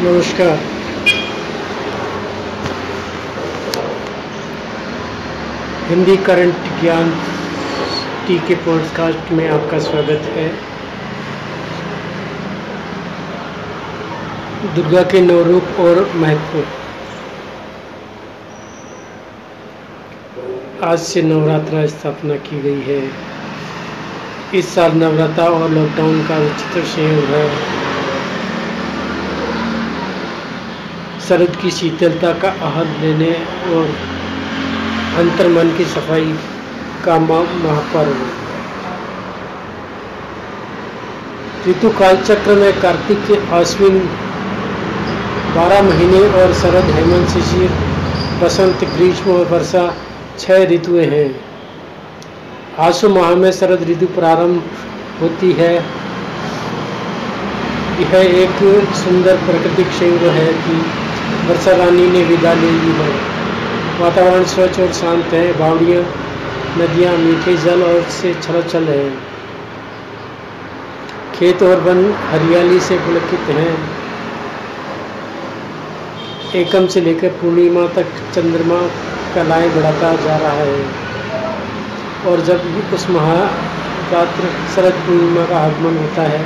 नमस्कार। हिंदी करंट ज्ञान टी के पॉडकास्ट में आपका स्वागत है। दुर्गा के नौ रूप और महत्व। आज से नवरात्रा स्थापना की गई है। इस साल नवरात्रा और लॉकडाउन का विचित्र संयोग है। शरद की शीतलता का आहत लेने और अंतर्मन की सफ़ाई का महापर्व। ऋतु काल चक्र में कार्तिक के आश्विन बारह महीने और शरद हेमंत शिशिर, बसंत, ग्रीष्म और वर्षा छह ऋतुएँ हैं। आसु माह में शरद ऋतु प्रारंभ होती है। यह एक सुंदर प्राकृतिक संयोग है कि वर्षा रानी ने विदा ले ली है। वातावरण स्वच्छ और शांत है। बावड़ियाँ, नदियाँ, मीठे जल और से छलछल है। खेत और वन हरियाली से पुलकित हैं। एकम से लेकर पूर्णिमा तक चंद्रमा कलाएँ बढ़ाता जा रहा है। और जब उस महारात्र शरद पूर्णिमा का आगमन होता है,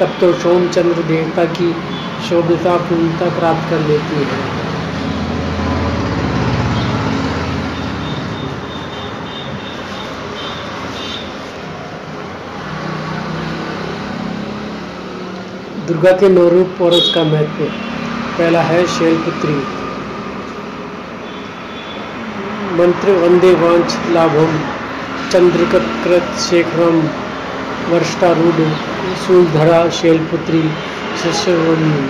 तब तो सोमचंद्र देवता की शोभता पूर्णता प्राप्त कर लेती है। दुर्गा के नौ रूप और उसका महत्व। पहला है शैलपुत्री। मंत्र, वंदे वांछ, लाभम चंद्रकृत शेखरम, वर्षारूढ़ शूलधरा शैलपुत्री। शिष्यवणी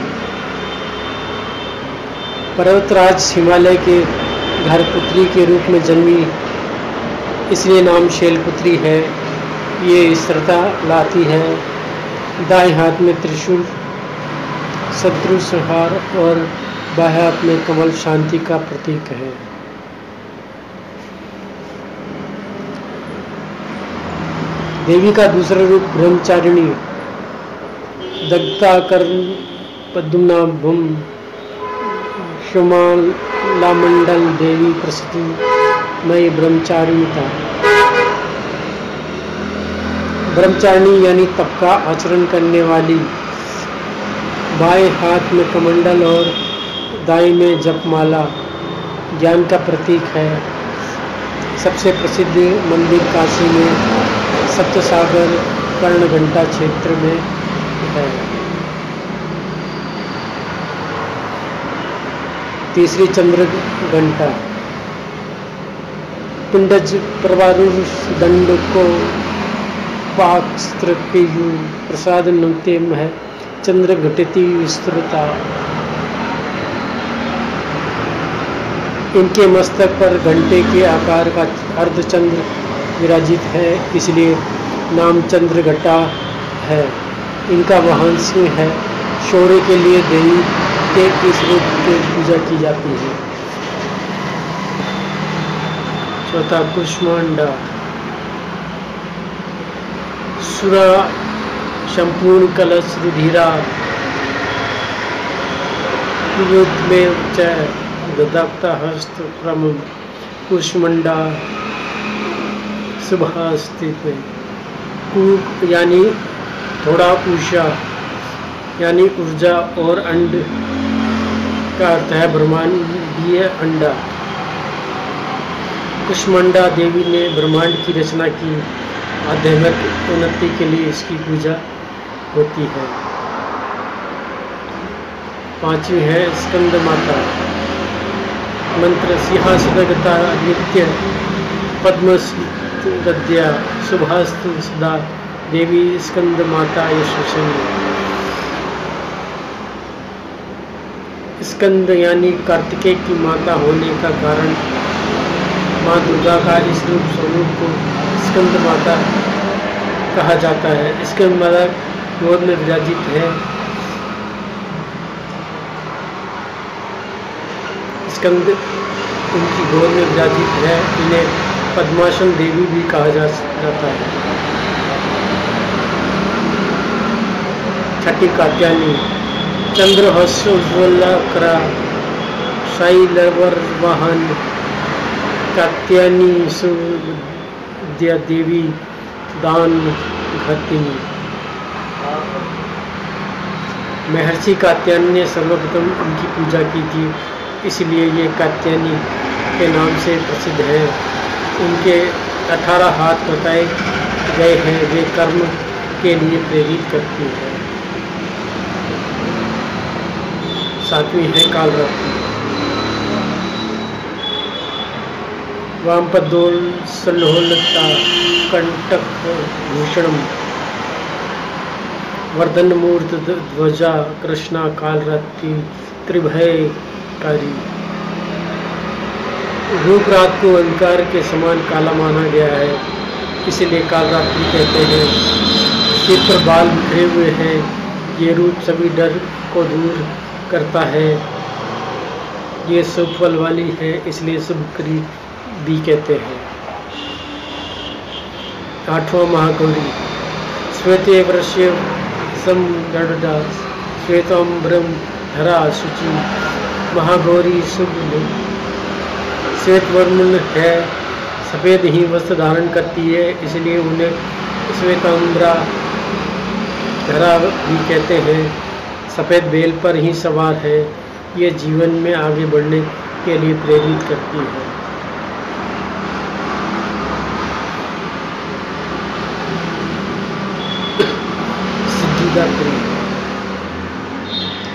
पर्वतराज हिमालय के घर पुत्री के रूप में जन्मी इसलिए नाम शैलपुत्री है। ये स्थिरता लाती है। दाएँ हाथ में त्रिशूल, शत्रु संहार और बाह्य हाथ में कमल शांति का प्रतीक है। देवी का दूसरा रूप ब्रह्मचारिणी दग्ता कर पद्मना भूम लामंडल देवी प्रसिद्धि मई ब्रह्मचारिणीता। ब्रह्मचारिणी यानी तप का आचरण करने वाली। बाएँ हाथ में कमंडल और दाई में जपमाला ज्ञान का प्रतीक है। सबसे प्रसिद्ध मंदिर काशी में सप्तसागर कर्ण घंटा क्षेत्र में तीसरी चंद्र घंटा। पिंडज प्रवारुष दंड को पाक्स्त्र प्रसाद नृत्य है चंद्र घटती विस्तृता। इनके मस्तक पर घंटे के आकार का अर्धचंद्र विराजित है, इसलिए नाम चंद्रघटा है। इनका वाहन सिंह है। शौर्य के लिए देवी के इस रूप की पूजा की जाती है। चौथा कुष्मांडा। सुरा संपूर्ण कलश रुधिरा। में ददाक्ता हस्त क्रम कुष्मंडा सुबह स्थित में यानी थोड़ा ऊषा यानी ऊर्जा और अंड का अर्थ है ब्रह्मांडीय अंडा। कुष्मंडा देवी ने ब्रह्मांड की रचना की। आध्यात्मिक उन्नति के लिए इसकी पूजा होती है। पांचवी है स्कंद माता। मंत्र सिंहासनगता नित्य पद्म गद्या शुभास्तु सदा देवी स्कंद माता यशस्वी स्कंद यानी कार्तिकेय की माता होने का कारण माँ दुर्गा का इस रूप स्वरूप को स्कंद माता कहा जाता है। स्कंद माता गोद में विराजित है। स्कंद उनकी गोद में विराजित है। इन्हें पद्मासन देवी भी कहा जा, जाता है। छठी कात्यानी चंद्रहस्योज्ज्वलकरा वाहन कात्यानी सूर्य देवी, दान घतिनी। महर्षि कात्यायन ने सर्वप्रथम उनकी पूजा की थी, इसलिए ये कात्यायनी के नाम से प्रसिद्ध है। उनके अठारह हाथ बताए गए हैं, वे कर्म के लिए प्रेरित करती है। सातवीं है कालरात्रि वामपदोल सलोलता कंटक भूषणम। वर्धन मूर्त ध्वजा, कृष्णा कालरात्रि त्रिभयकारी। रूप रात को अंधकार के समान काला माना गया है, इसीलिए कालरात्रि कहते हैं। सिर पर बाल बिखरे हुए हैं, ये रूप सभी डर को दूर करता है। ये शुभ फल वाली है, इसलिए शुभ करी भी कहते हैं। आठवां महागौरी, श्वेत समगढ़ा श्वेतम्ब्रम धरा शुचि, महागौरी शुभ श्वेत वर्ण है, सफ़ेद ही वस्त्र धारण करती है, इसलिए उन्हें श्वेताम्बरा धरा भी कहते हैं। सफ़ेद बेल पर ही सवार है। ये जीवन में आगे बढ़ने के लिए प्रेरित करती है।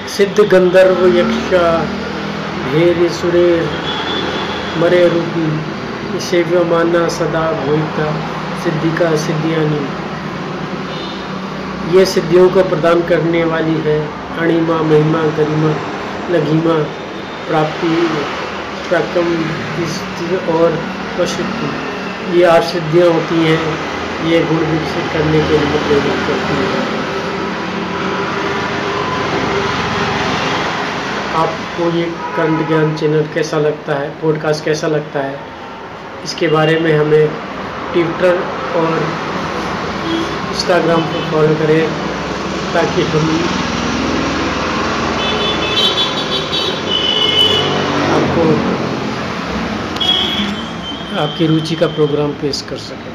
सिद्ध गंधर्व यक्षा, धैर्य सुरेर, मरे रूपी सेव्यमाना सदा भोईता सिद्धिका सिद्धियानी। ये सिद्धियों को प्रदान करने वाली है। अणिमा महिमा, गरिमा, लघिमा, प्राप्ति प्रकम और पशुत्व ये आठ सिद्धियाँ होती हैं। ये गुण विकसित करने के लिए प्रेरित करती हैं। आपको ये कंद ज्ञान चैनल कैसा लगता है? पॉडकास्ट कैसा लगता है? इसके बारे में हमें ट्विटर और इंस्टाग्राम पर फॉलो करें ताकि हम आपको आपकी रुचि का प्रोग्राम पेश कर सकें।